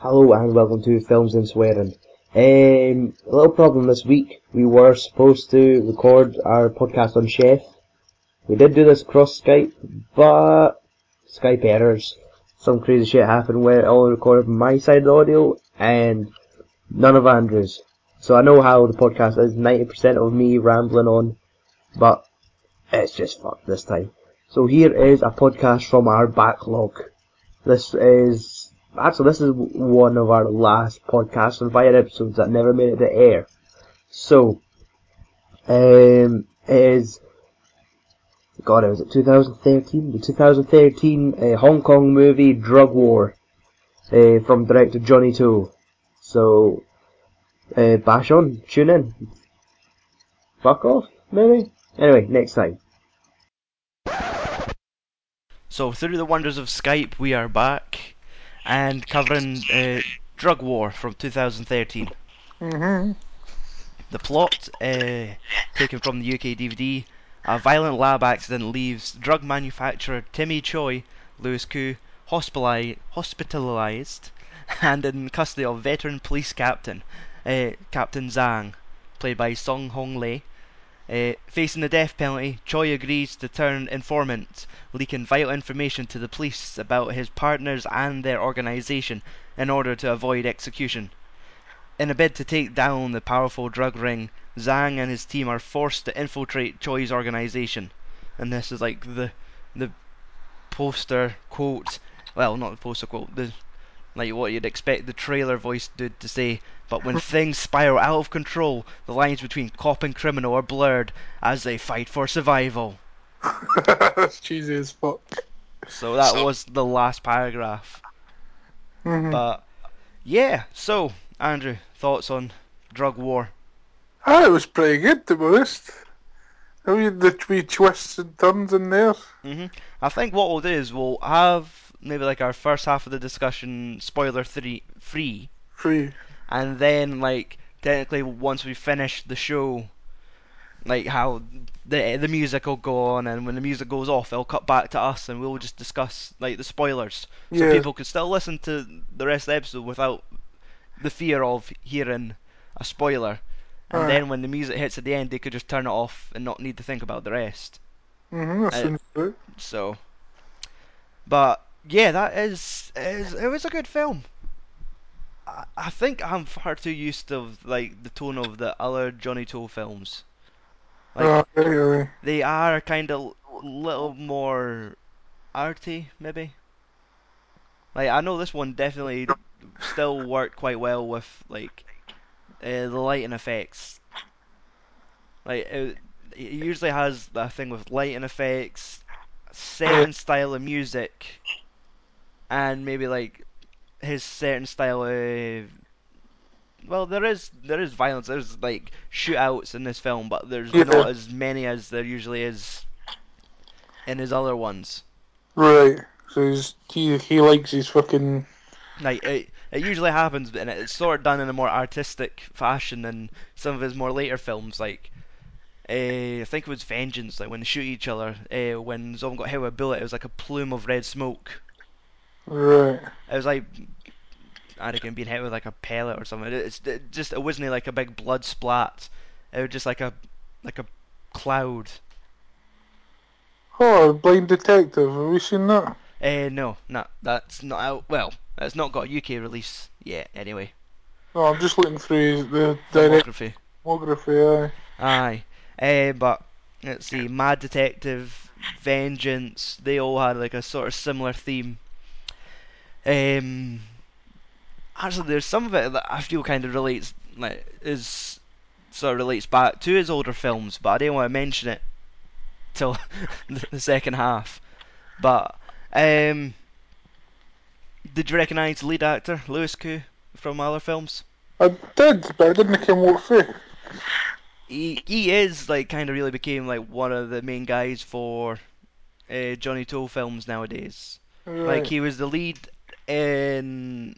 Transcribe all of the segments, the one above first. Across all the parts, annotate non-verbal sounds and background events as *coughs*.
Hello and welcome to Films and Swearing. Um, a little problem this week. We were supposed to record our podcast on Chef. We did do this across Skype, but Skype errors. Some crazy shit happened where it all recorded from my side of the audio and none of Andrew's. So I know how the podcast is 90% of me rambling on, but it's just fucked this time. So here is a podcast from our backlog. This is actually this is one of our last podcasts and fire episodes that never made it to air. So um is God, it was it 2013? The 2013 uh, Hong Kong movie Drug War uh, from director Johnny To. So uh, bash on, tune in. Fuck off, maybe. Anyway, next time. So through the wonders of Skype, we are back and covering uh, Drug War from 2013. Mm-hmm. The plot, uh, taken from the UK DVD, a violent lab accident leaves drug manufacturer Timmy Choi, Louis Koo, hospitali- hospitalized *laughs* and in custody of veteran police captain uh, Captain Zhang, played by Sun Hong Lei. Uh, facing the death penalty, Choi agrees to turn informant, leaking vital information to the police about his partners and their organization in order to avoid execution. In a bid to take down the powerful drug ring, Zhang and his team are forced to infiltrate Choi's organization. And this is like the the poster quote. Well, not the poster quote. The like what you'd expect the trailer voice dude to say. But when things spiral out of control, the lines between cop and criminal are blurred as they fight for survival. That's *laughs* cheesy as fuck. So that was the last paragraph. Mm-hmm. But yeah, so Andrew, thoughts on drug war? ah, it was pretty good to be honest. I mean, the wee twists and turns in there. hmm I think what we'll do is we'll have maybe like our first half of the discussion spoiler three free, Free. And then like technically once we finish the show, like how the the music will go on, and when the music goes off, it'll cut back to us, and we'll just discuss like the spoilers, so Yeah. people could still listen to the rest of the episode without the fear of hearing a spoiler. And Aye. then when the music hits at the end, they could just turn it off and not need to think about the rest. Mm-hmm. That Uh, good. So, but yeah, that is, is it was a good film. I, I think I'm far too used to like the tone of the other Johnny To films. Like aye. they are kind of little more arty, maybe. Like I know this one definitely still worked quite well with like uh, the lighting effects. Like it, it usually has a thing with lighting effects, certain style of music, and maybe like his certain style of. Well, there is there is violence. There's like shootouts in this film, but there's Yeah. not as many as there usually is in his other ones. Right. So he he likes his fucking Like it, it usually happens, and it's sort of done in a more artistic fashion than some of his more later films. Like, uh, I think it was Vengeance, like when they shoot each other. Uh, when someone got hit with a bullet, it was like a plume of red smoke. right. It was like I reckon being hit with like a pellet or something. It's it just it wasn't like a big blood splat. It was just like a like a cloud. Oh, Blind Detective. Have we seen that? Uh, no, no, that's not out. Well, that's not got a UK release yet. Anyway, No, I'm just looking through the direct filmography. filmography. Aye. Aye. Uh, but let's see, Mad Detective, Vengeance, they all had like a sort of similar theme. Um, actually, there's some of it that I feel kind of relates, like, is sort of relates back to his older films, but I didn't want to mention it till *laughs* the second half. But um, did you recognise lead actor Louis Koo from other films? I did, but I didn't come what for. he he is like kind of really became like one of the main guys for uh, Johnny To films nowadays. Right. Like he was the lead in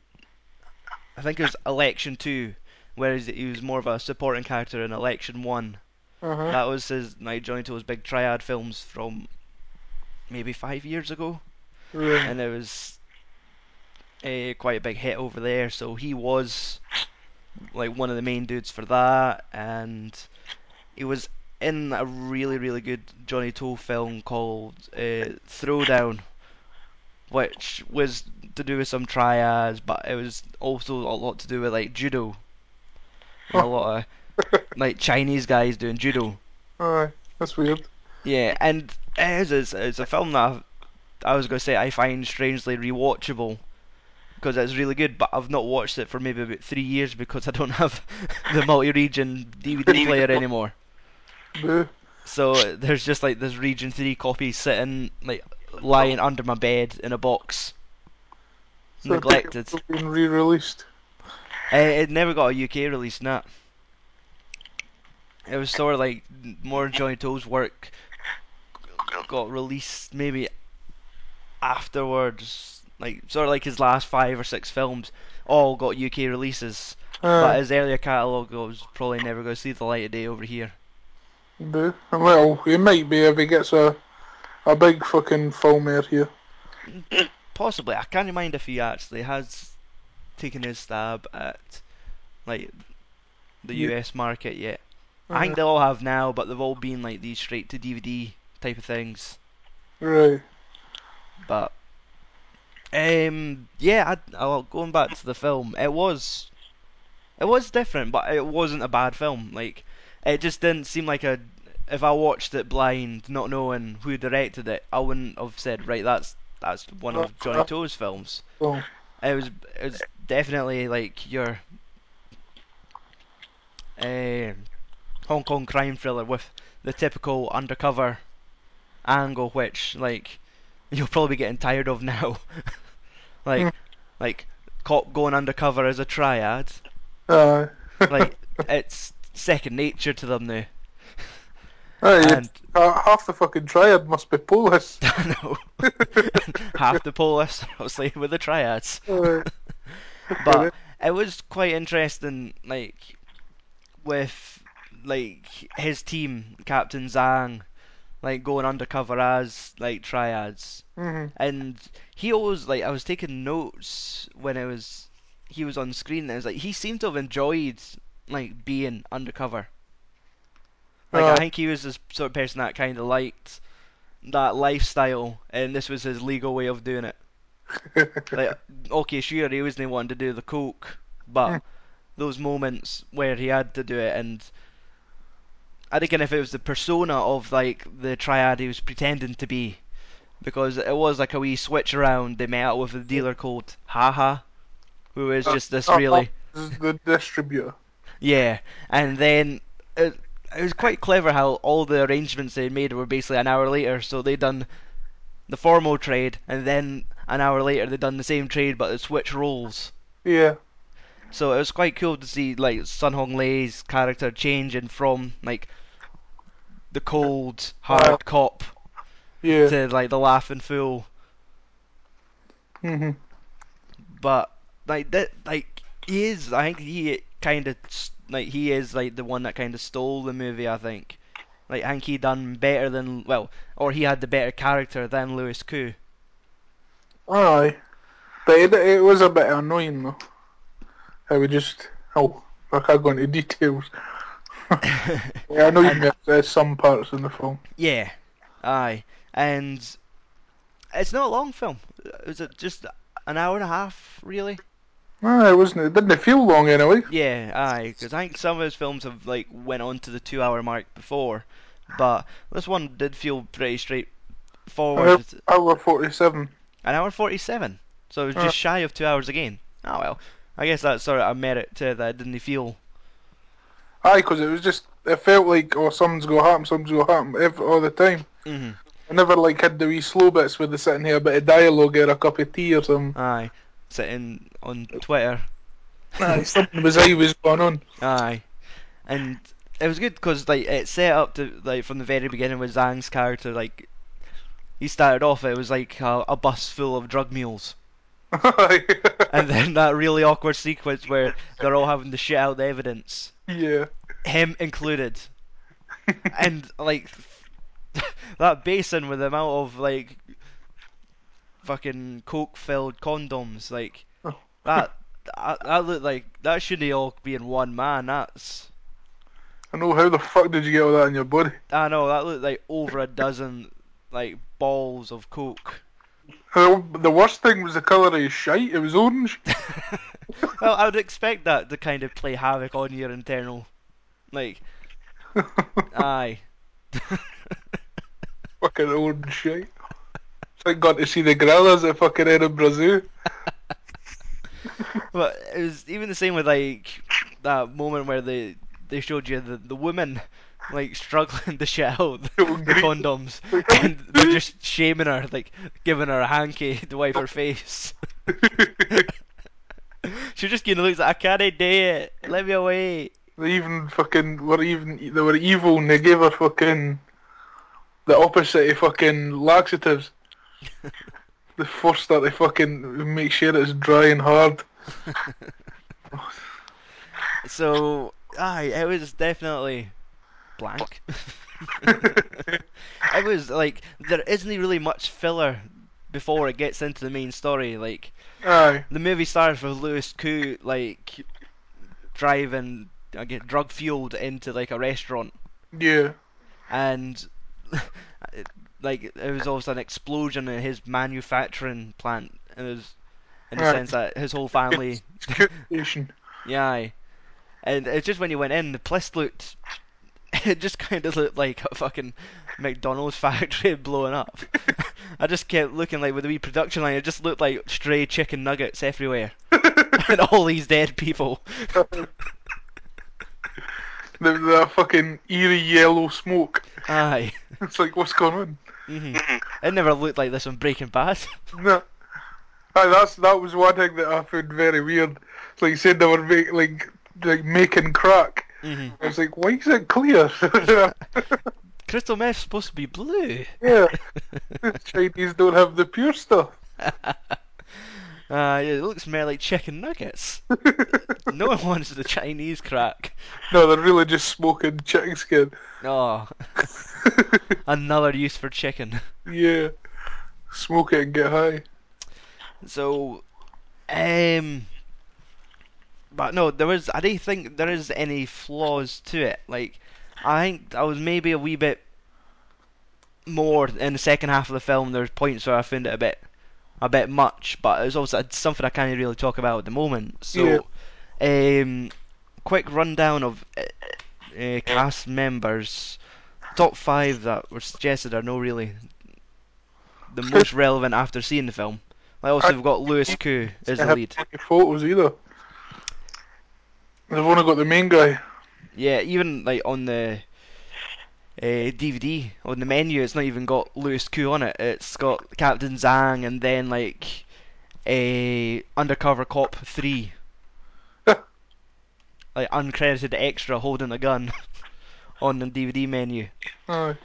I think it was Election Two, whereas he was more of a supporting character in Election One. uh-huh. That was his like Johnny To's big triad films from maybe five years ago, and it was uh, quite a big hit over there, so he was like one of the main dudes for that, and he was in a really really good Johnny To film called uh, Throwdown, which was to do with some triads, but it was also a lot to do with like judo. And a oh. lot of like Chinese guys doing judo. Aye, that's weird. Yeah, and it is, it's, a film that I, I was going to say I find strangely rewatchable because it's really good, but I've not watched it for maybe about three years because I don't have *laughs* the multi-region DVD *laughs* player anymore. Boo. So there's just like this Region 3 copy sitting like lying under my bed in a box, So neglected. it's been re-released. Uh, it never got a UK release, nah. It was sort of like more Johnny To's work got released maybe afterwards, like sort of like his last five or six films all got UK releases, but his earlier catalogue was probably never going to see the light of day over here. boo. Well, it might be if he gets a a big fucking film out here. *laughs* Possibly, I can't mind if he actually has taken his stab at like the. US market yet. I think they all have now, but they've all been like these straight to DVD type of things. Right. But um, yeah, I, I, going back to the film, it was it was different, but it wasn't a bad film. Like it just didn't seem like a. If I watched it blind, not knowing who directed it, I wouldn't have said, right, that's that's one of Johnny To's films. So, It was it was definitely like your uh, Hong Kong crime thriller with the typical undercover angle, which like you'll probably be getting tired of now. *laughs* like Hmm. like cop going undercover as a triad. aye. Like *laughs* it's second nature to them now. *laughs* And uh, half the fucking triad must be Polish. *laughs* I know *laughs* half the are *laughs* obviously with the triads. But it was quite interesting like with like his team captain zhang like going undercover as like triads Mhm. and he always like i was taking notes when it was he was on screen and it was like he seemed to have enjoyed like being undercover like i think he was the sort of person that kind of liked that lifestyle and this was his legal way of doing it *laughs* like okay sure he wasn't wanting to do the coke but Mm. those moments where he had to do it and I reckon if it was the persona of like the triad he was pretending to be because it was like a wee switch around they met up with a dealer called Haha who is just this really the distributor. *laughs* yeah and then it, it was quite clever how all the arrangements they made were basically an hour later so they done the formal trade and then an hour later they done the same trade but they switch roles Yeah. So it was quite cool to see like Sun Hong Lei's character changing from like the cold, hard Uh, cop Yeah. to like the laughing fool. Mhm. But like that, like he is. I think he kind of like he is like the one that kind of stole the movie. I think. Like I think he done better than well, or he had the better character than Louis Koo. Aye. But it, it was a bit annoying though. How we just oh I can't go into *laughs* details. *laughs* Yeah, annoyed And- me at uh, some parts in the film. yeah, aye, and it's not a long film. Is it just an hour and a half, really? Aye, it wasn't. It didn't feel long anyway. Yeah, aye, because I think some of his films have like went on to the two-hour mark before, but this one did feel pretty straightforward. Hour, hour forty-seven. An hour forty-seven, so it was Uh. just shy of two hours again. Oh well, I guess that's sort of a merit to that it didn't feel. Aye, 'cause it was just it felt like oh something's gonna happen, something's gonna happen every, all the time. hmm I never like had the wee slow bits with the sitting here a bit of dialogue or a cup of tea or something. Aye, sitting on Twitter. *laughs* Aye, something was always going on. Aye, and it was good because like it set up to like from the very beginning with Zhang's character like he started off it was like a, a bus full of drug mules. Aye. *laughs* and then that really awkward sequence where they're all having to shit out the evidence, yeah. him included, and like *laughs* that basin with the amount of like fucking coke-filled condoms, like oh. That that, that looked like that shouldn't all be in one man. That's I know how the fuck did you get all that in your body? I know that looked like over a dozen like balls of coke. The, the worst thing was the colour of his shite. It was orange. *laughs* well, I would expect that to kind of play havoc on your internal, like, *laughs* aye. *laughs* fucking orange shite. Thank God to see the gorillas at fucking Edinburgh *laughs* Zoo. But it was even the same with like that moment where they they showed you the the woman like struggling to shit out *laughs* the, the condoms, and they're just shaming her, like giving her a hanky to wipe her face. *laughs* she just of looks like I can't do it. Let me away. They even fucking were even they were evil and they gave her fucking the opposite of fucking laxatives. The first that they fucking make sure it's dry and hard. *laughs* So, aye, it was definitely blank. *laughs* it was like there isn't really much filler before it gets into the main story. Like Aye. the movie starts with Louis Koo like driving, I get drug fueled into like a restaurant, Yeah. and like there was also an explosion in his manufacturing plant. It was in the Right. sense that his whole family *laughs* It's cook station. Yeah, and it's just when you went in, the place looked. *laughs* It just kind of looked like a fucking McDonald's *laughs* factory blowing up. I just kept looking like with the wee production line, it just looked like stray chicken nuggets everywhere, and all these dead people. The, the fucking eerie yellow smoke. Aye. It's like, what's going on? Hmm *laughs* It never looked like this on Breaking Bad. *laughs* No. Aye, that's that was one thing that I found very weird. It's like you said they were make, like like making crack. hmm I was like, why is it clear? *laughs* Crystal meth's supposed to be blue. yeah, Chinese don't have the pure stuff. Uh, it looks more like chicken nuggets. *laughs* No one wants the Chinese crack. no, they're really just smoking chicken skin. Oh, *laughs* another use for chicken. yeah, smoke it and get high. So, um, but no, there was. I don't think there is any flaws to it. Like, I think I was maybe a wee bit more in the second half of the film. There's points where I found it a bit, a bit much, but it's also something I can't really talk about at the moment. So, um, quick rundown of uh, uh, cast members. Top five that were suggested are no really the most relevant after seeing the film. Like also we've got Louis Koo as the lead. photos either. They've only got the main guy. Yeah, even like on the uh, DVD on the menu, it's not even got Louis Koo on it. It's got Captain Zhang and then like a Undercover Cop three, like uncredited extra holding a gun *laughs* on the DVD menu. Aye.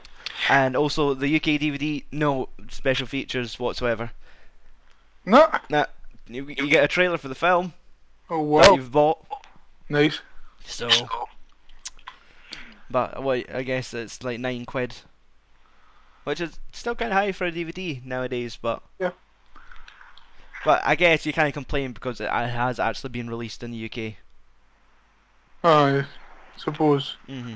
And also the UK DVD, no special features whatsoever. No. Nah, you, you get a trailer for the film Oh that wow. you've bought. Nice. So, but well, I guess it's like nine quid, which is still kind of high for a DVD nowadays. But Yeah. but I guess you can't complain because it has actually been released in the UK. Aye. Suppose. hmm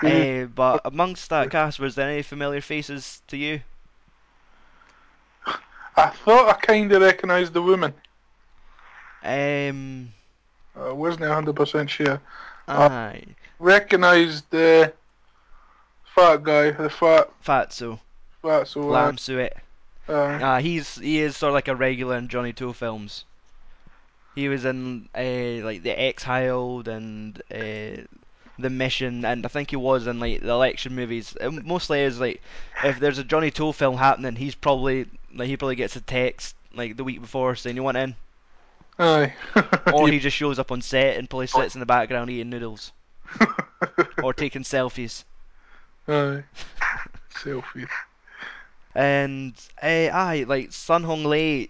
Yeah. Uh, but amongst that cast, was there any familiar faces to you? I thought I kind of recognised the woman. Um, I wasn't hundred percent sure. Aye, Recognised the fat guy, the fat Fatso, fat so Lam Suet. uh, Uh, he's he is sort of like a regular in Johnny To films. He was in uh, like the Exiled and uh, the Mission, and I think he was in like the election movies. It mostly is like if there's a Johnny To film happening, he's probably like he probably gets a text like the week before saying you want in, aye. *laughs* or he just shows up on set and probably sits in the background eating noodles *laughs* or taking selfies. aye. *laughs* Selfie. And uh, aye, like Sun Hong Lei.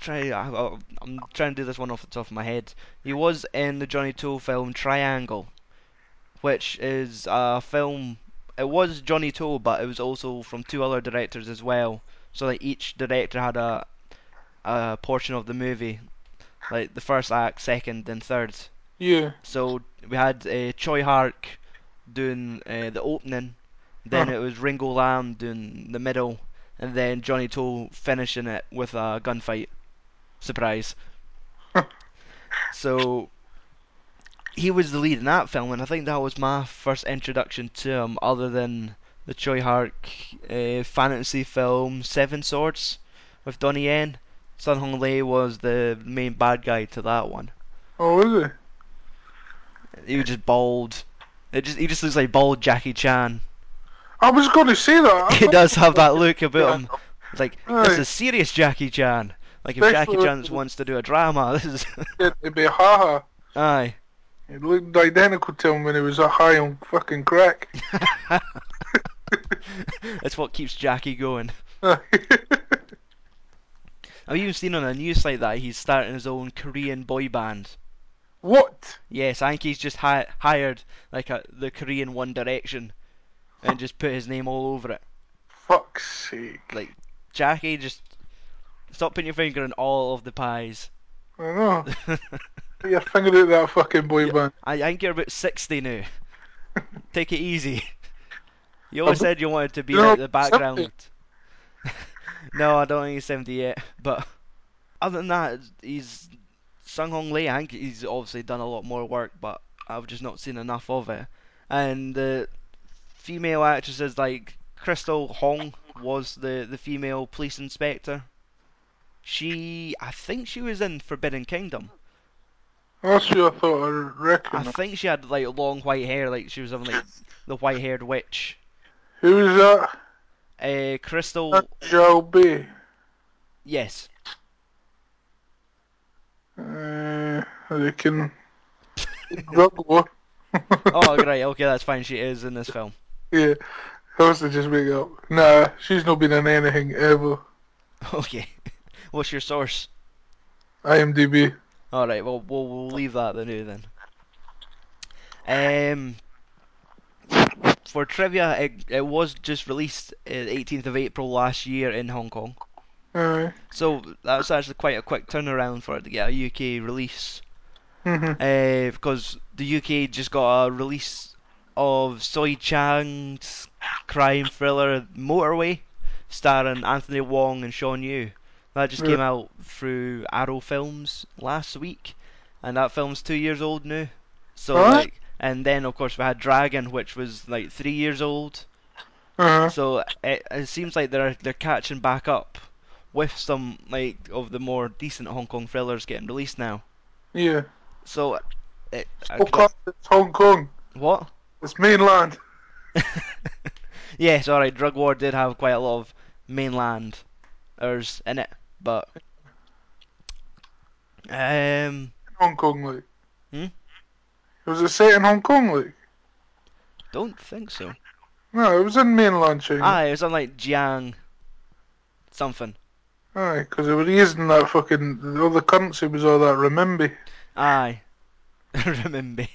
Try, I, I'm trying to do this one off the top of my head. He was in the Johnny To film Triangle, which is a film. It was Johnny To, but it was also from two other directors as well. So like each director had a a portion of the movie. like the first act, second, and third. Yeah. So we had uh, Tsui Hark doing uh, the opening, then Huh. it was Ringo Lam doing the middle, and then Johnny To finishing it with a gunfight. Surprise. so he was the lead in that film, and I think that was my first introduction to him, other than the Tsui Hark uh, fantasy film Seven Swords with Donnie Yen. Sun Hong Lei was the main bad guy to that one. Oh, is it? He was just bald. It just he just looks like bald Jackie Chan. I was going to say that. *laughs* He does have that look about him. *laughs* It's like this is serious Jackie Chan. Like if Especially Jackie Chan wants to do a drama, *laughs* this is It'd be haha. aye. It looked identical to him when he was a high on fucking crack. That's what keeps Jackie going. I've even seen on a news site that he's starting his own Korean boy band. what? Yes, I think he's just hi- hired like a, the Korean One Direction and just put his name all over it. Fuck's sake. Like Jackie, just stop putting your finger in all of the pies. I know. *laughs* Put your finger out that fucking boy Yeah. band. I, I think you're about 60 now. *laughs* Take it easy. You always said you wanted to be You're like the background. *laughs* no, I don't think he's 70 yet. But other than that, he's Sun Hong Lei. I think he's obviously done a lot more work, but I've just not seen enough of it. And the female actresses like Crystal Huang was the, the female police inspector. She, I think she was in Forbidden Kingdom. That's who I thought I I think she had like long white hair, like she was having like the white haired witch. Who was that? Uh, Crystal, Zhao Bei. yes. Uh, they can. *laughs* Oh, great, okay, that's fine. She is in this film. Yeah. I was to just make up. Nah, she's not been in anything ever. *laughs* Okay. What's your source? IMDb. All right, well, we'll we'll leave that then. Then. Um, for trivia, it it was just released uh, 18th of April last year in Hong Kong. So that was actually quite a quick turnaround for it to get a UK release. Mhm. Uh, because the UK just got a release of Soi Cheang's crime thriller Motorway, starring Anthony Wong and Shawn Yue. That just came out through Arrow Films last week, and that film's two years old now. So What? like, and then of course we had Dragon, which was like three years old. Uh-huh. So it, it seems like they're they're catching back up with some like of the more decent Hong Kong thrillers getting released now. Yeah. So, it, I Oh, could- God, it's Hong Kong. what? It's mainland. *laughs* yes, alright, Drug War did have quite a lot of mainlanders in it, but um, Hong Kong, like. Hmm? Was it set in Hong Kong, like? don't think so. No, it was in mainland China. Ah, it was on like Jiang something. Aye, because they were using that fucking. All the currency was all that renminbi. Aye, *laughs* remember? Is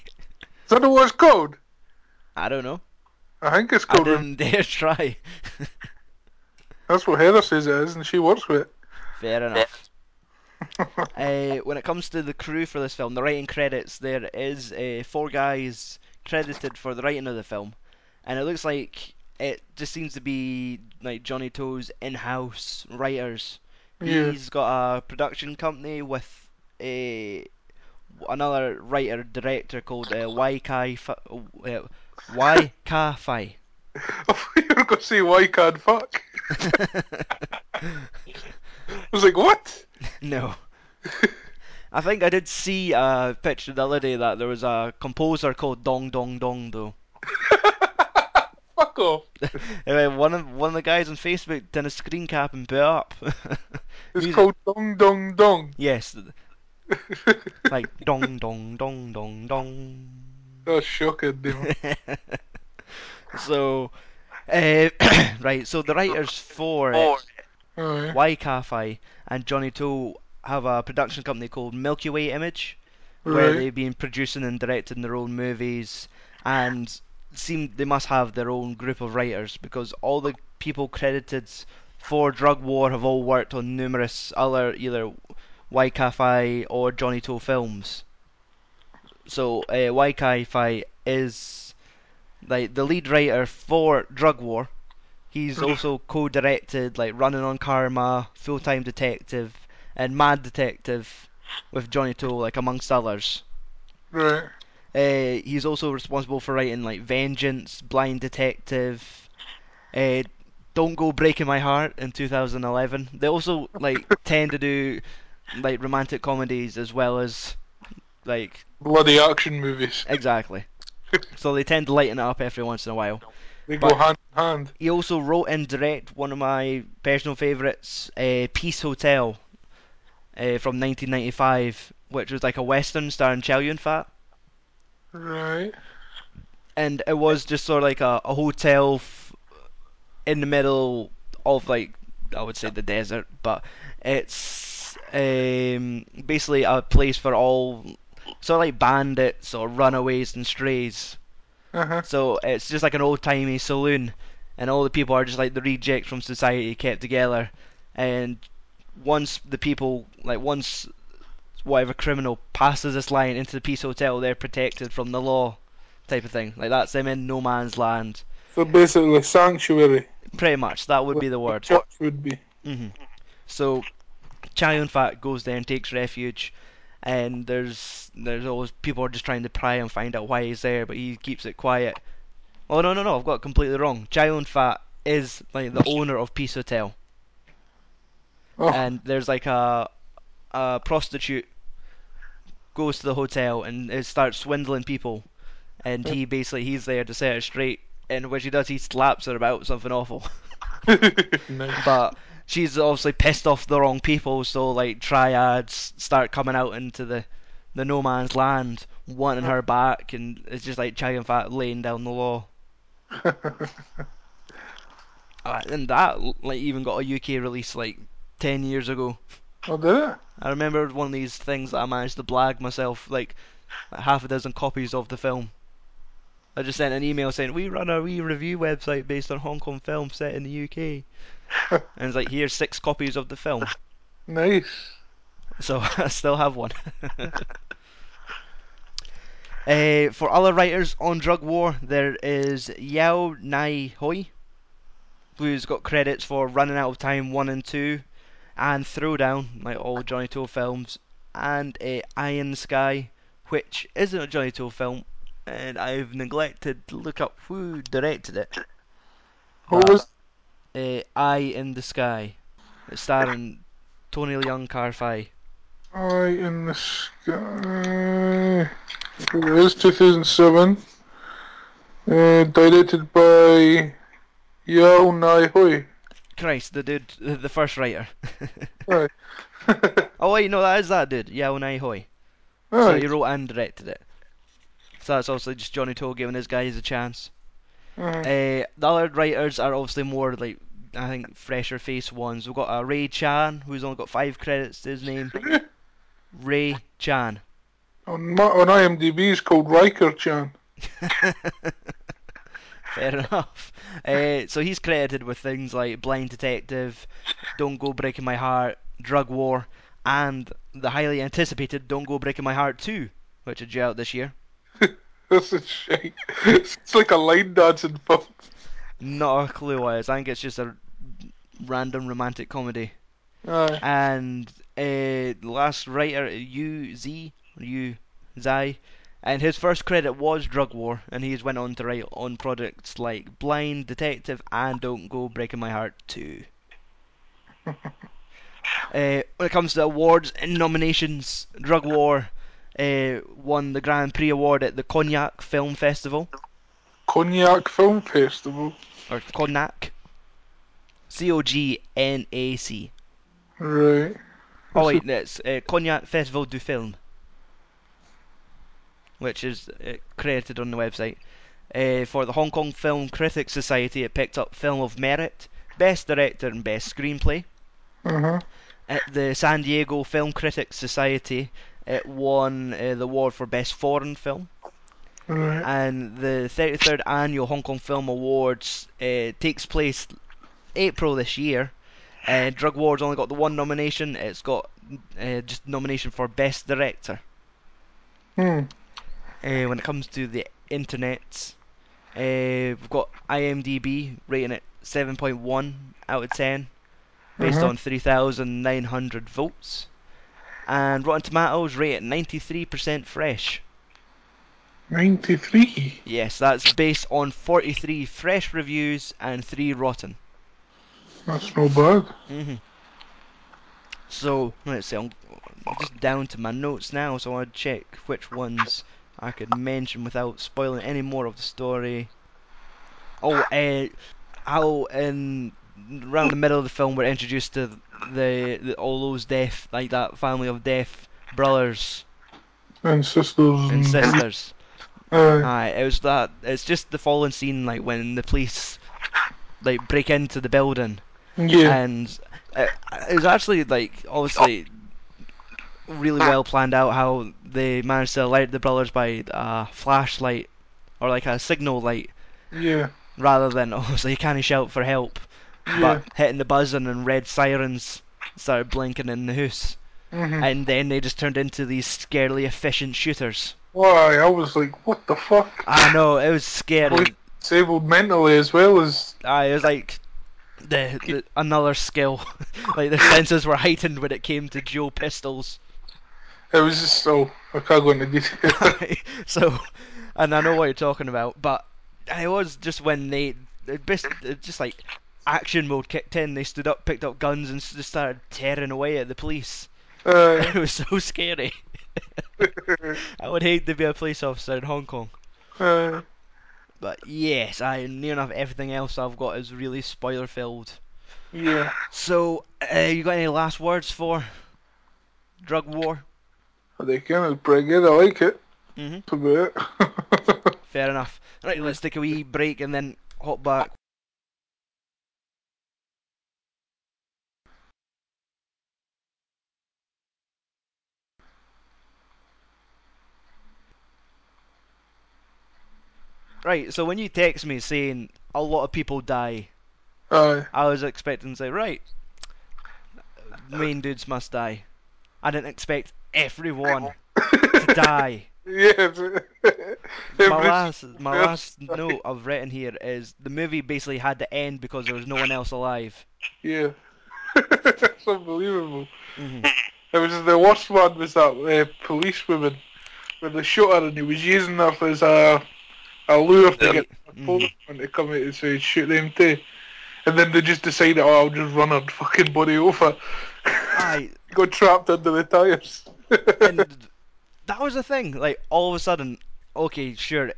that what it's called? I don't know. I think it's I called. rem- didn't *laughs* dare try. *laughs* That's what Heather says it is, and she works with it. Fair enough. *laughs* Uh, when it comes to the crew for this film, the writing credits, there is uh, four guys credited for the writing of the film, and it looks like it just seems to be like Johnny To's in-house writers. yeah. He's got a production company with a another writer director called uh, Y Kai Fi- uh, Wai Ka Fai. I you were going to say why can't fuck. *laughs* I was like, what? *laughs* no. I think I did see a picture the other day that there was a composer called Dong Dong Dong though. *laughs* Fuck off. *laughs* Anyway, one of one of the guys on Facebook did a screen cap and put it up. It's called Dong Dong Dong. yes, like dong dong dong dong dong. That's shocking, dude. so, uh, *coughs* right. So the writers for it, Aye. Wai Ka Fai and Johnny To have a production company called Milky Way Image, where they've been producing and directing their own movies, and seem they must have their own group of writers because all the people credited for Drug War have all worked on numerous other either Wai or Johnny To films. So uh, Wai is like the lead writer for Drug War. He's also co-directed like Running on Karma, Full Time Detective, and Mad Detective with Johnny To, like amongst others. Right. Uh, he's also responsible for writing like Vengeance, Blind Detective, uh, Don't Go Breaking My Heart in 2011. They also like *laughs* tend to do like romantic comedies as well as like Bloody action movies. exactly. *laughs* so they tend to lighten it up every once in a while. They But- go hand in hand. He also wrote and directed one of my personal favourites, uh, Peace Hotel, uh, from 1995, which was like a western starring Chow Yun Fat. Right. and it was just sort of like a, a hotel f- in the middle of like I would say the desert, but it's um, basically a place for all sort of like bandits or runaways and strays. Uh-huh. So it's just like an old timey saloon, and all the people are just like the rejects from society kept together. And once the people, like once whatever criminal passes this line into the Peace Hotel, they're protected from the law, type of thing. Like that's them in no man's land. So basically, sanctuary. Pretty much, that would be the word. Church would be. hmm So, Chow Yun Fat goes there and takes refuge, and there's there's always people are just trying to pry and find out why he's there, but he keeps it quiet. Oh no no no, I've got it completely wrong. Chow Fat is like the owner of Peace Hotel, Oh, and there's like a a prostitute goes to the hotel and it starts swindling people, and he basically he's there to set her straight. And what she does, he slaps her about something awful. nice. *laughs* *laughs* but she's obviously pissed off the wrong people, so like triads start coming out into the the no man's land, wanting her back, and it's just like Chow Yun Fat laying down the law. *laughs* Uh, and that like even got a UK release like ten years ago. oh, did it? I remember one of these things that I managed to blag myself like, like half a dozen copies of the film. I just sent an email saying we run a wee review website based on Hong Kong films set in the UK, *laughs* and it's like here's six copies of the film. *laughs* Nice. So *laughs* I still have one. uh, for other writers on Drug War, there is Yau Nai Hoi, who's got credits for Running Out of Time 1 and 2, and Throwdown, like all Johnny To films, and uh, Iron Sky, which isn't a Johnny To film, and I've neglected to look up who directed it. Who was? Uh, Eye in the Sky, it's starring Tony Leung Ka Fai. Eye in the sky. It is 2007. Uh, directed by Yau Nai Hoi. Christ, the dude, *laughs* the first writer. *laughs* Aye. *laughs* oh wait, no, that is that dude, Yau Nai Hoi. So he wrote and directed it. So that's also just Johnny To giving his guys a chance. Uh, the other writers are obviously more like I think fresher face ones. We've got uh, Ray Chan, who's only got five credits to his name. *laughs* Ray Chan. on, on IMDb, he's called Ryker Chan. *laughs* Fair enough. Uh, so he's credited with things like Blind Detective, Don't Go Breaking My Heart, Drug War, and the highly anticipated Don't Go Breaking My Heart 2, which is due out this year. *laughs* This is shite. It's like a line dancing film. Not a clue what it is. I think it's just a random romantic comedy. Aye. And uh, the last writer, Yu Z, Yu Zai, and his first credit was Drug War, and he's went on to write on projects like Blind Detective and Don't Go Breaking My Heart 2. uh, *laughs* when it comes to awards and nominations, Drug War uh, won the Grand Prix award at the Cognac Film Festival, Cognac Film Festival. or Cognac. C O G N A C. Right. Oh wait, it's uh, Cognac Festival du Film, which is uh, credited on the website. Uh, for the Hong Kong Film Critics Society, it picked up Film of Merit, Best Director and Best Screenplay. Uh-huh. At the San Diego Film Critics Society, it won uh, the award for Best Foreign Film. Right. And the 33rd Annual Hong Kong Film Awards uh, takes place April this year. Uh, Drug War's only got the one nomination. It's got uh, just nomination for best director. Hmm. Uh, when it comes to the internet, uh, we've got IMDb rating it 7.1 out of 10, based Mhm. on 3,900 votes, and Rotten Tomatoes rate it 93% fresh. 93. Yes, that's based on 43 fresh reviews and 3 rotten. That's no bad. hmm So, let's see, I'm just down to my notes now, so I'll check which ones I could mention without spoiling any more of the story. Oh, uh, how in around the middle of the film we're introduced to the, the all those deaf, like that family of deaf brothers And sisters. and sisters. Aye. Aye, it was that. It's just the following scene, like when the police like break into the building, yeah. and it, it was actually like obviously really well planned out how they managed to alert the brothers by a flashlight or like a signal light yeah. rather than *laughs* obviously you can't shout for help, Yeah. but hitting the buzzer and red sirens started blinking in the house, Mhm. and then they just turned into these scarily efficient shooters. Why? I was like, what the fuck? I know it was scary. Disabled mentally as well as. It was like the, the another skill. *laughs* like the senses were heightened when it came to dual pistols. It was just so. I can't go into detail. *laughs* so, and I know what you're talking about, but it was just when they, it just like action mode kicked in. They stood up, picked up guns, and just started tearing away at the police. *laughs* it uh, was so scary. I would hate to be a police officer in Hong Kong. uh, But yes, I near enough everything else I've got is really spoiler filled. yeah. So, uh, you got any last words for drug war? They can. It's pretty good. I like it. Mhm. That's it. Fair enough. Right, let's take a wee break and then hop back. Right, so when you text me saying a lot of people die, Aye. I was expecting to say, right, main dudes must die. I didn't expect everyone to *laughs* die. Yeah. My last, my last *laughs* note I've written here is the movie basically had to end because there was no one else alive. Yeah. *laughs* That's unbelievable. hmm It was the worst one was that uh, policewoman when they shot her and he was using her as a a lure to get a Mhm. policeman to come out and say shoot them too. And then they just decided, oh, I'll just run her fucking body over. Aye, *laughs* Got trapped under the tyres. *laughs* and that was the thing. Like all of a sudden, okay, sure,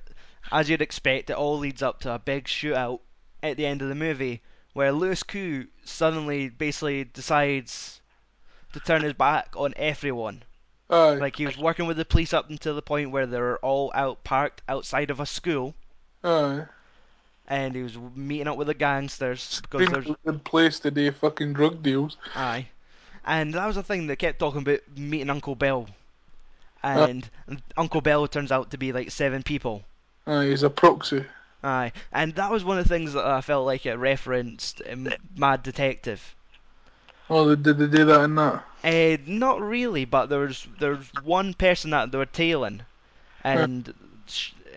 as you'd expect, it all leads up to a big shootout at the end of the movie, where Louis Koo suddenly basically decides to turn his back on everyone. Aye. Like he was working with the police up until the point where they were all out parked outside of a school, Aye. and he was meeting up with the gangsters because Seems there's a good place to do fucking drug deals. Aye. And that was the thing, they kept talking about meeting Uncle Bill. And Uncle Bill turns out to be like seven people. Aye, he's a proxy. Aye. And that was one of the things that I felt like it referenced in Mad Detective. Oh, did they do that in that? Uh, not really, but there's there's one person that they were tailing, and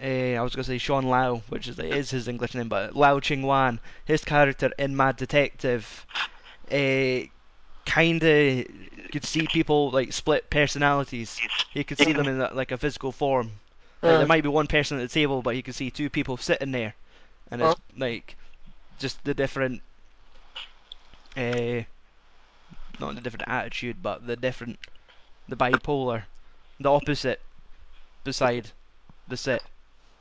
uh, I was gonna say Sean Lau, which is is his English name, but Lau Ching Wan, his character in Mad Detective, uh, kinda could see people like split personalities. He could see them in like a physical form. Like, there might be one person at the table, but he could see two people sitting there, and it's like just the different, uh, not in the different attitude, but the different, the bipolar, the opposite beside the sit.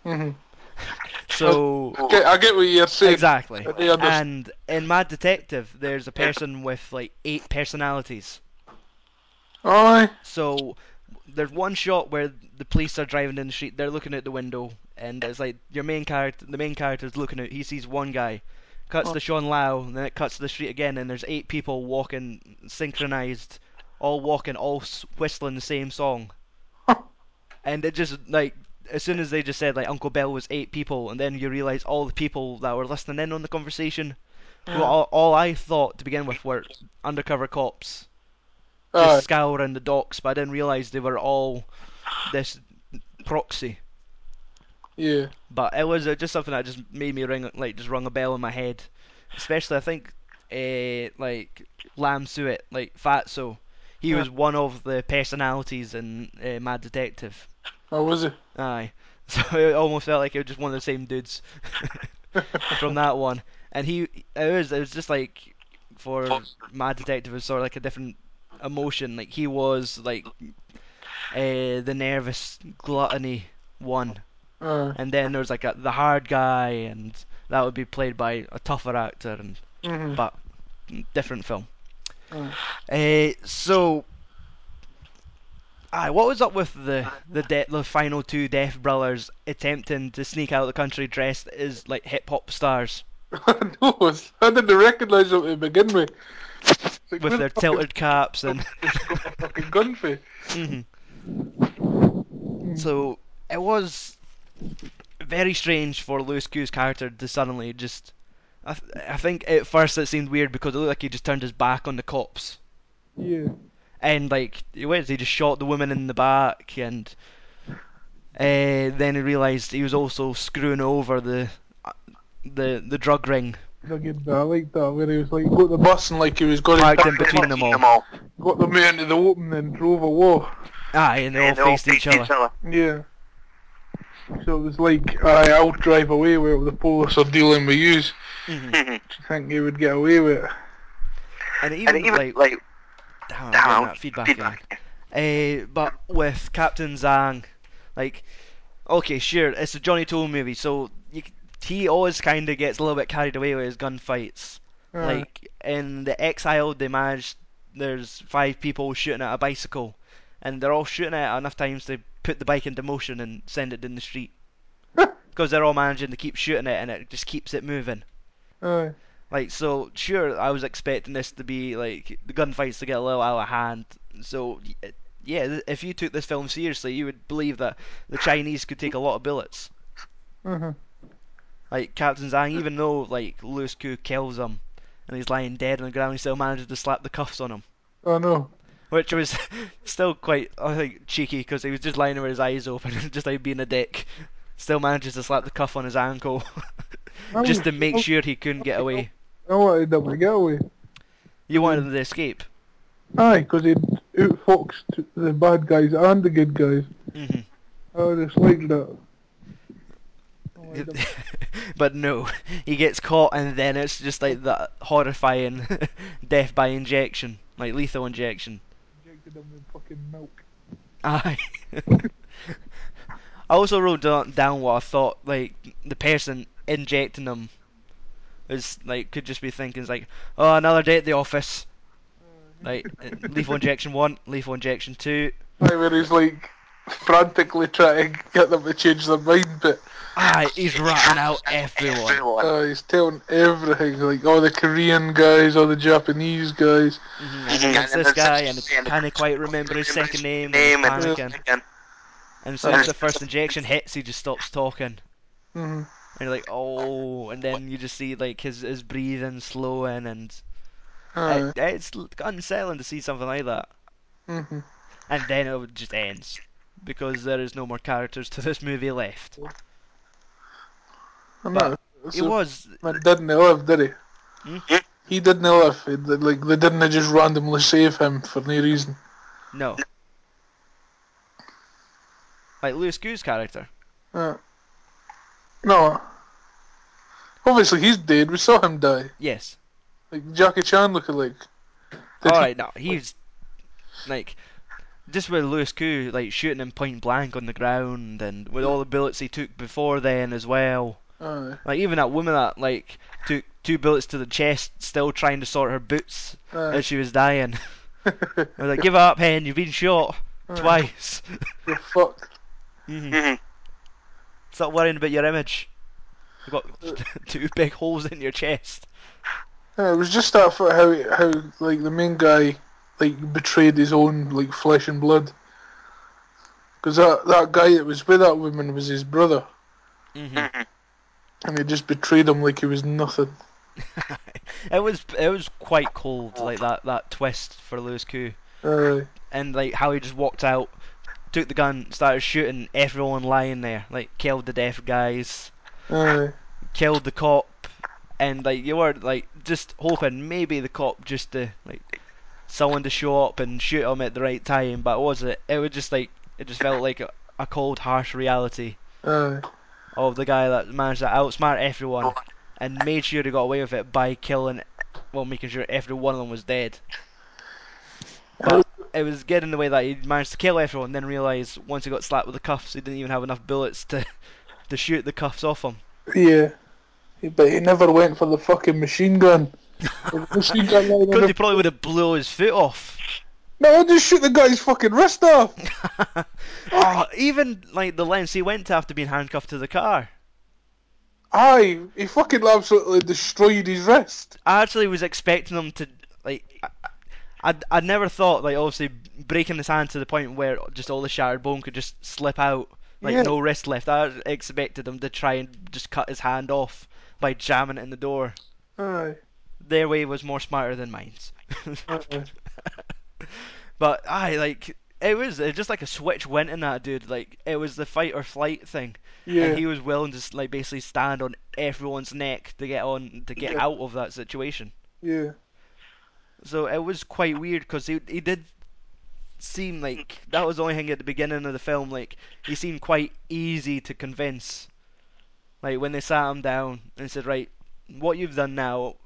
hmm *laughs* So I get, I get what you're saying. exactly. I do understand. And in Mad Detective, there's a person with like eight personalities. Aye. So there's one shot where the police are driving in the street. They're looking out the window, and it's like your main character. The main character's looking out. He sees one guy. Cuts Oh. to Sean Lau, and then it cuts to the street again, and there's eight people walking synchronized, all walking, all whistling the same song. *laughs* And it just like as soon as they just said like Uncle Bill was eight people, and then you realize all the people that were listening in on the conversation, who Yeah. Uh-huh. all, all I thought to begin with were undercover cops. Just oh. scouring the docks, but I didn't realise they were all this proxy. Yeah. But it was uh, just something that just made me ring, like, just rung a bell in my head. Especially, I think, uh, like, Lam Suet, like, Fatso, he Yeah. was one of the personalities in uh, Mad Detective. Oh, was it? Aye. *laughs* So it almost felt like it was just one of the same dudes *laughs* from that one. And he, it was, it was just like, for Mad Detective, it was sort of like a different emotion. Like, he was, like, uh, the nervous gluttony one Aye. and then there's like a, the hard guy, and that would be played by a tougher actor, and Mhm. but different film. Aye. Uh, so, aye, what was up with the the de- the final two Deaf brothers attempting to sneak out of the country dressed as like hip hop stars I know. it's- I didn't recognise them to begin with. Like, with their the fuck tilted caps and. *laughs* is this got a fucking gun for? *laughs* Mhm. So it was very strange for Louis Koo's character to suddenly just. I, th- I think at first it seemed weird because it looked like he just turned his back on the cops. Yeah. and like he went, he just shot the woman in the back, and uh, then he realised he was also screwing over the uh, the the drug ring Again, but I like that where he was like got the bus and like he was going parked to in between them all. got them out into the open and drove away. Aye, and they all faced each other. Yeah. So it was like, aye, I'll drive away while the police are dealing with yous. Mhm. Do you think he would get away with it? And even, like, like, damn, I'm getting that feedback, again. Uh, but with Captain Zhang, like, okay, sure, it's a Johnny To movie, so you, he always kind of gets a little bit carried away with his gunfights. Aye. Like in the Exile, they managed. There's five people shooting at a bicycle, and they're all shooting at it enough times to put the bike into motion and send it down the street. *laughs* Because they're all managing to keep shooting it, and it just keeps it moving. aye. Like so, sure, I was expecting this to be like the gunfights to get a little out of hand. So yeah, th- if you took this film seriously, you would believe that the Chinese could take a lot of bullets. Uh-huh. Like Captain Zhang, even though like Louis Koo kills him and he's lying dead on the ground, he still manages to slap the cuffs on him, I know. Which was *laughs* still quite I think cheeky because he was just lying there with his eyes open, *laughs* just like being a dick. Still manages to slap the cuff on his ankle *laughs* just to make sure he couldn't get away. I wanted them to get away. You wanted him to escape. Aye, because he'd outfoxed the bad guys and the good guys. hmm I just liked that. I liked them. but no, he gets caught and then it's just like that horrifying death by injection, like lethal injection. Injected them with fucking milk. Aye. *laughs* I also wrote down, what I thought like the person injecting them is, like could just be thinking it's like oh another day at the office like uh, *laughs* lethal injection one lethal injection two Aye, where he's like *laughs* frantically trying to get them to change their mind, but aye he's ratting out everyone uh, he's telling everything, like all the Korean guys, all the Japanese guys. Mhm, and then it's this guy and he can't quite remember his second name and he's panicking and as soon as the *laughs* first injection hits he just stops talking Mhm. and you're like oh and then you just see like his his breathing slowing and Aye. it, it's l- unsettling to see something like that Mhm. and then it just ends because there is no more characters to this movie left. I But know. It So- was Man didn't live, did he? Hmm? He didn't live. He, like they didn't just randomly save him for no reason. no. Like Louis Koo's character. Uh, no. Obviously he's dead. We saw him die. Yes. Like Jackie Chan looking like. Did Alright, no, he's like just with Louis Koo like shooting him point blank on the ground and with all the bullets he took before then as well. Aye. Like even that woman that like took two bullets to the chest still trying to sort her boots Aye. as she was dying. *laughs* *laughs* I was like, give up, hen, you've been shot Aye. twice. *laughs* You're fucked. hmm Stop worrying about your image. You've got two big holes in your chest. Yeah, it was just that for how how like the main guy like betrayed his own like flesh and blood. Because that that guy that was with that woman was his brother, hmm and he just betrayed him like he was nothing. *laughs* it was it was quite cold, like that that twist for Louis Koo. Aye. and like how he just walked out, took the gun, started shooting everyone lying there, like killed the deaf guys, Aye. killed the cop, and like you were like just hoping maybe the cop just to like someone to show up and shoot him at the right time, but was it? It was just like it just felt like a, a cold, harsh reality Aye. of the guy that managed to outsmart everyone and made sure he got away with it by killing, well, making sure every one of them was dead. But it was good in the way that he managed to kill everyone, then realised once he got slapped with the cuffs, he didn't even have enough bullets to to shoot the cuffs off him. Yeah. But he never went for the fucking machine gun. Machine gun lying on he the- probably would have blew his foot off. No, I just shoot the guy's fucking wrist off. *laughs* oh, even like the lengths he went to after being handcuffed to the car. Aye, he fucking absolutely destroyed his wrist. I actually was expecting him to like. I, I I never thought like obviously breaking his hand to the point where just all the shattered bone could just slip out, like Yeah. no wrist left. I expected him to try and just cut his hand off by jamming it in the door. Aye. Their way was more smarter than mine's. *laughs* But I like it was it just like a switch went in that dude. Like it was the fight or flight thing. Yeah. And he was willing to like basically stand on everyone's neck to get on to get Yeah. out of that situation. Yeah. So it was quite weird because he he did seem like that was the only thing at the beginning of the film. Like he seemed quite easy to convince. Like when they sat him down and said, "Right, what you've done now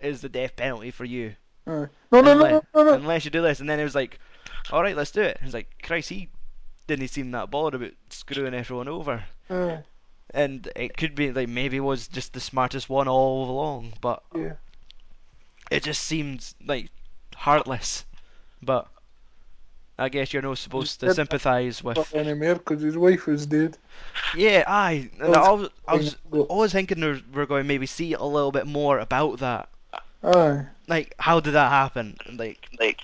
is the death penalty for you, Aye. No, no, no, unless, no, no, no. unless you do this." And then it was like, "All right, let's do it." He's like, "Christ, he didn't seem that bothered about screwing everyone over." Aye. And it could be like maybe was just the smartest one all along, but Yeah. it just seemed like heartless. But I guess you're not supposed to sympathise with. Anymore because his wife was dead. Yeah, aye. And I was, I was always thinking we're going to maybe see a little bit more about that. Aye. Like, how did that happen? Like, like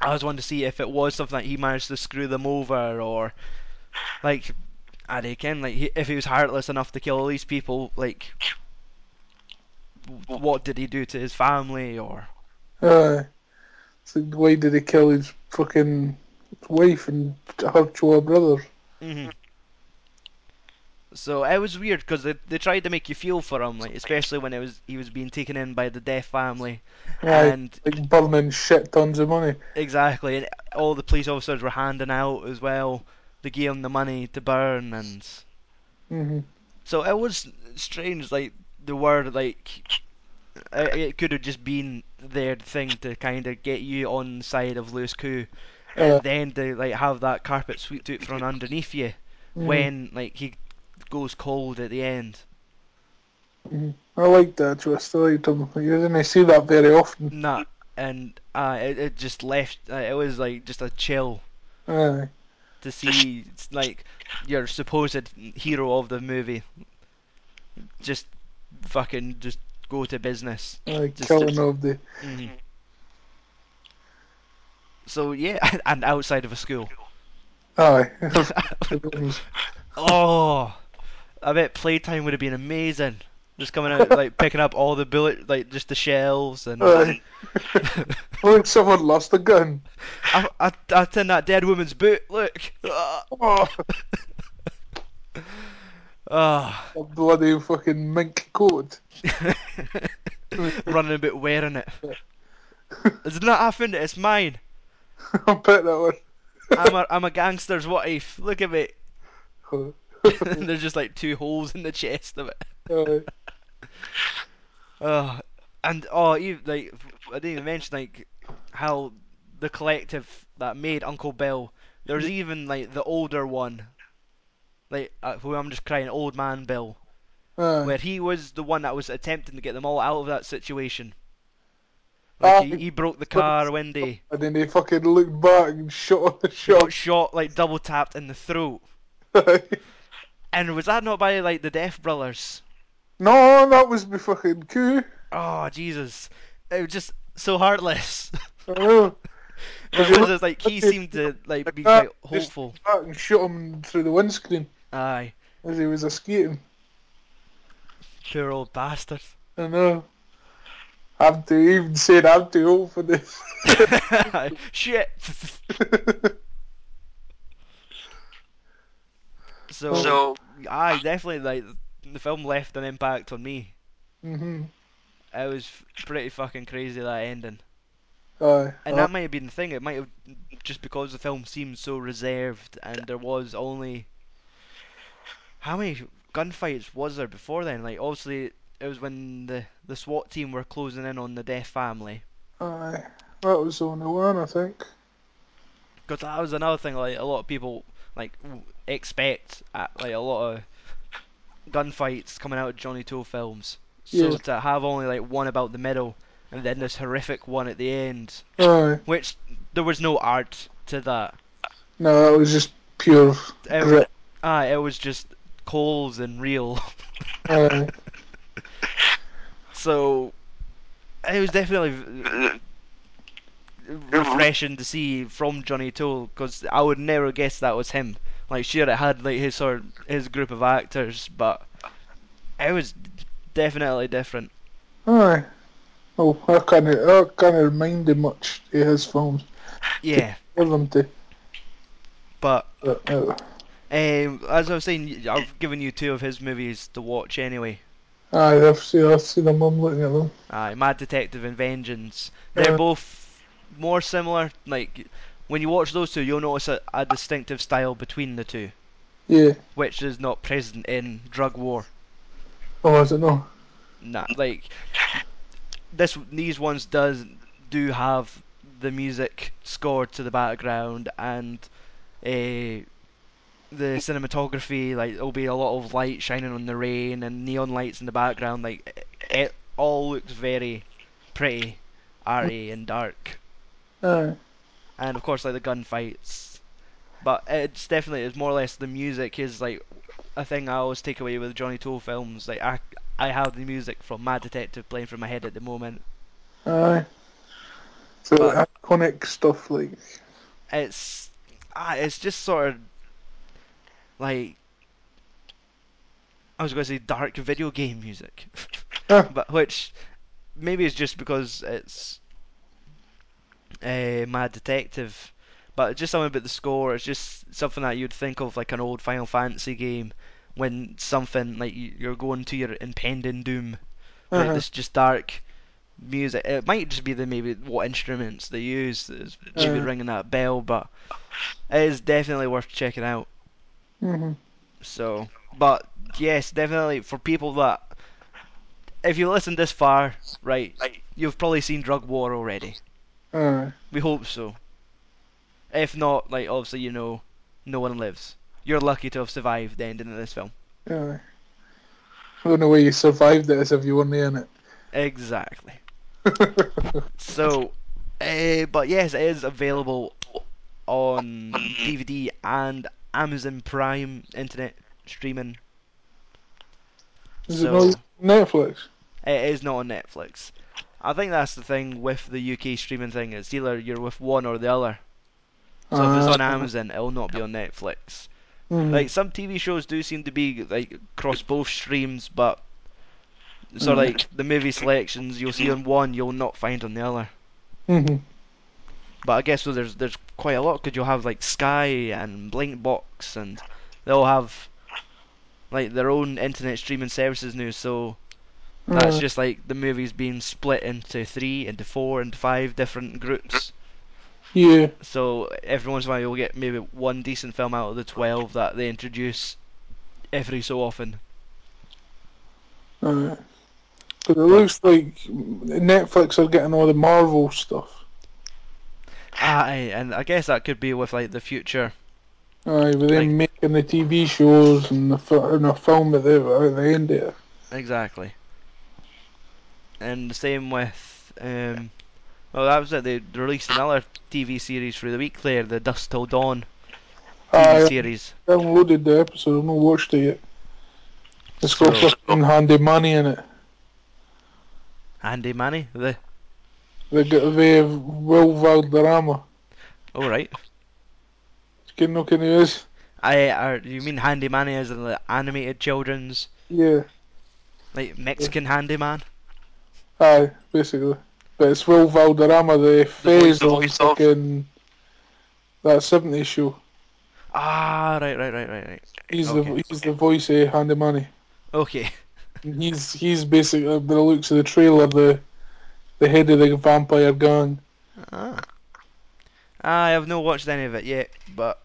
I was wanting to see if it was something that he managed to screw them over, or like, I don't know, like he, if he was heartless enough to kill all these people. Like, what did he do to his family, or Aye. So why did he kill his fucking wife and her two brothers? hmm So it was weird because they, they tried to make you feel for him, like especially when it was he was being taken in by the deaf family, Aye. and Like burning shit tons of money. exactly, and all the police officers were handing out as well. They gave him the money to burn, and hmm so it was strange. Like the word, like it, it could have just been their thing to kind of get you on the side of Louis Koo, and Uh, then to like have that carpet swept out from underneath you mhm, when like he goes cold at the end. mhm. I like that twist. I liked him. You didn't see that very often. Nah, and uh, it, it just left. Uh, it was like just a chill Aye. to see it's like your supposed hero of the movie just fucking just go to business. Aye. Just Killing to- of the. hmm So yeah, *laughs* and outside of a school. Aye. *laughs* *laughs* oh, I bet playtime would have been amazing. Just coming out like *laughs* picking up all the bullet, like just the shells and. Aye. *laughs* *laughs* Look, someone lost a gun. I, I, I in that dead woman's boot. Look. Ah. Oh, a bloody fucking mink coat. running about wearing it. It's not I it, it's mine. I'll bet that one. I'm a I'm a gangster's wife. Look at me. *laughs* There's just like two holes in the chest of it. Oh, *laughs* and oh, even, like I didn't even mention like how the collective that made Uncle Bill. There's mm-hmm. even like the older one, like uh, who I'm just crying, Old Man Bill, Aye. where he was the one that was attempting to get them all out of that situation. Like he, he ah. broke the car window. And then he fucking looked back and shot *laughs* the He got shot. shot like double tapped in the throat. And was that not by like the Deaf Brothers? no, that was me fucking Koo. Oh Jesus! It was just so heartless. I know. *laughs* Because it was just like he seemed to like be quite hopeful. And shot him through the windscreen Aye, as he was escaping. poor old bastard. I know. I'm too even saying I'm too old for this. *laughs* Shit. *laughs* So, So- I definitely like the film left an impact on me. hmm It was pretty fucking crazy that ending, Aye. and aye. that might have been the thing. It might have just because the film seemed so reserved, and there was only how many gunfights was there before then? Like obviously it was when the the SWAT team were closing in on the deaf family. Aye. That was only one, I think. Because that was another thing, like a lot of people like expect at, like a lot of gunfights coming out of Johnny To films. So Yeah. to have only like one about the middle and then this horrific one at the end, Aye. which there was no art to that. No, it was just pure It, grit. ah, it was just coals and real. *laughs* So it was definitely refreshing to see from Johnny To because I would never guess that was him. Like sure it had like his sort his group of actors, but it was definitely different. Aye. Oh, I can't, I can't remind him much of his films. Yeah, Give them to. but But, uh, um, as I was saying, I've given you two of his movies to watch anyway. aye, I've seen, I've seen them. I'm looking at them. Uh, Mad Detective and Vengeance. They're Uh. both more similar. Like when you watch those two, you'll notice a, a distinctive style between the two, Yeah. which is not present in Drug War. Oh, I don't know. Nah, like this. These ones does do have the music scored to the background and uh, the cinematography. Like there'll be a lot of light shining on the rain and neon lights in the background. Like it, it all looks very pretty, arty and dark. Aye. and of course like the gunfights. But it's definitely it's more or less the music is like a thing I always take away with Johnny To films. Like I I have the music from Mad Detective playing from my head at the moment. Aye. So But- iconic stuff like It's ah it's just sort of like I was going to say dark video game music, *laughs* but which maybe it's just because it's a Mad Detective. But just something about the score, it's just something that you'd think of like an old Final Fantasy game when something like you- you're going to your impending doom. Like Uh-huh. this just dark music. It might just be the maybe what instruments they use that is maybe Uh. ringing that bell, but it is definitely worth checking out. hmm So, but yes, definitely for people that if you listen this far, right, you've probably seen Drug War already. Aye. We hope so. If not, like obviously you know, no one lives. You're lucky to have survived the ending of this film. Aye. The only way you survived it is if you weren't in it. Exactly. *laughs* So, uh, but yes, it is available on DVD and Amazon Prime internet streaming. is it So- not Netflix? It is not on Netflix. I think that's the thing with the UK streaming thing. It's either you're with one or the other. So if it's on Ah. Amazon, it'll not be on Netflix. Mhm. Like some TV shows do seem to be like across both streams, but so Mm. like the movie selections you'll see on one, you'll not find on the other. Mhm. But I guess so there's there's quite a lot because you'll have like Sky and Blinkbox and they'll have like their own internet streaming services now. So that's just like the movies being split into three, into four, into five different groups. Yeah. So every once in a while you'll get maybe one decent film out of the twelve that they introduce every so often. Aye. But it looks like Netflix are getting all the Marvel stuff. Aye, and I guess that could be with like the future. Aye, with them making the TV shows and the, and the film at the, at the end it. Exactly. And the same with um well that was it, they released another TV series for the week there, the Dusk Till Dawn TV Aye, series. I downloaded the episode, I've not watched it yet. It's got So- fucking Handy Money in it. Handy Money? the The, g- the Will Valderrama. alright. You know who he is? I are you mean Handy Manny as in the animated children's Yeah. like Mexican handyman? Aye, basically. But it's Will Valderrama, the voice phase of- of voice of- fucking that 70s show. Ah, right, right, right, right, right. He's Okay. the he's the voice of Handy Money. Okay. *laughs* And He's he's basically by the looks of the trailer the the head of the vampire gang. Ah. I have not watched any of it yet, but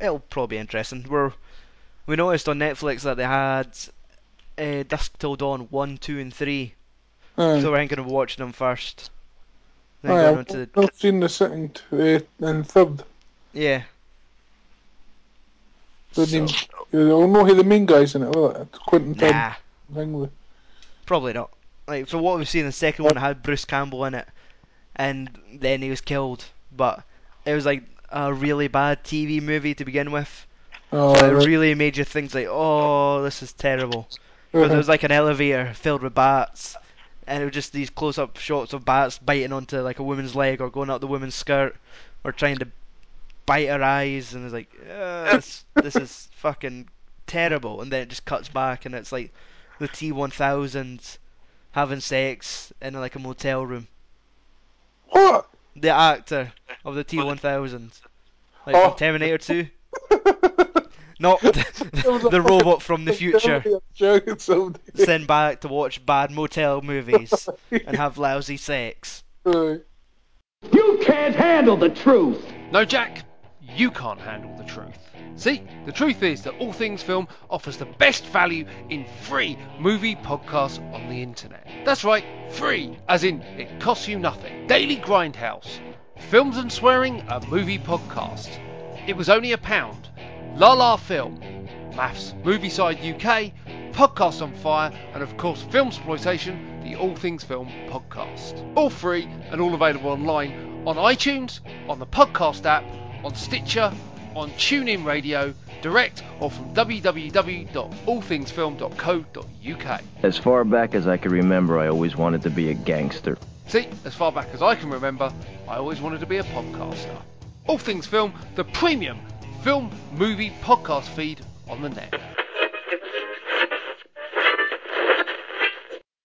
it'll probably be interesting. We're we noticed on Netflix that they had uh, Dusk Till Dawn one, two, and three, Aye. so we're thinking of watching them first. Then Aye, going I've on to the not seen the second uh, and third. yeah. So, even, I know who the main guys in it. Will it? Quentin nah, Tarantino. probably not. Like for what we've seen, the second one had Bruce Campbell in it, and then he was killed. But it was like a really bad TV movie to begin with. Oh, So it right. really made you think like, oh, this is terrible. Because Uh-huh. it was like an elevator filled with bats, and it was just these close-up shots of bats biting onto like a woman's leg or going up the woman's skirt or trying to bite her eyes, and it's like, this, *laughs* this is fucking terrible. And then it just cuts back, and it's like the T1000 having sex in like a motel room. What? The actor of the T1000, like Oh. from Terminator 2, *laughs* not *laughs* the, the robot from the future. Send back to watch bad motel movies and have lousy sex. *laughs* You can't handle the truth. No, Jack, you can't handle the truth. See, the truth is that All Things Film offers the best value in free movie podcasts on the internet. That's right, free, as in it costs you nothing. Daily Grindhouse, Films and Swearing, a movie podcast. It was only a pound. La La Film, Maths, Movie Side UK, Podcast on Fire, and of course Film Exploitation, the All Things Film podcast. All free and all available online on iTunes, on the podcast app, on Stitcher, on TuneIn Radio, direct or from www.allthingsfilm.co.uk. As far back as I can remember, I always wanted to be a gangster. See, as far back as I can remember, I always wanted to be a podcaster. All Things Film, the premium film movie podcast feed on the net.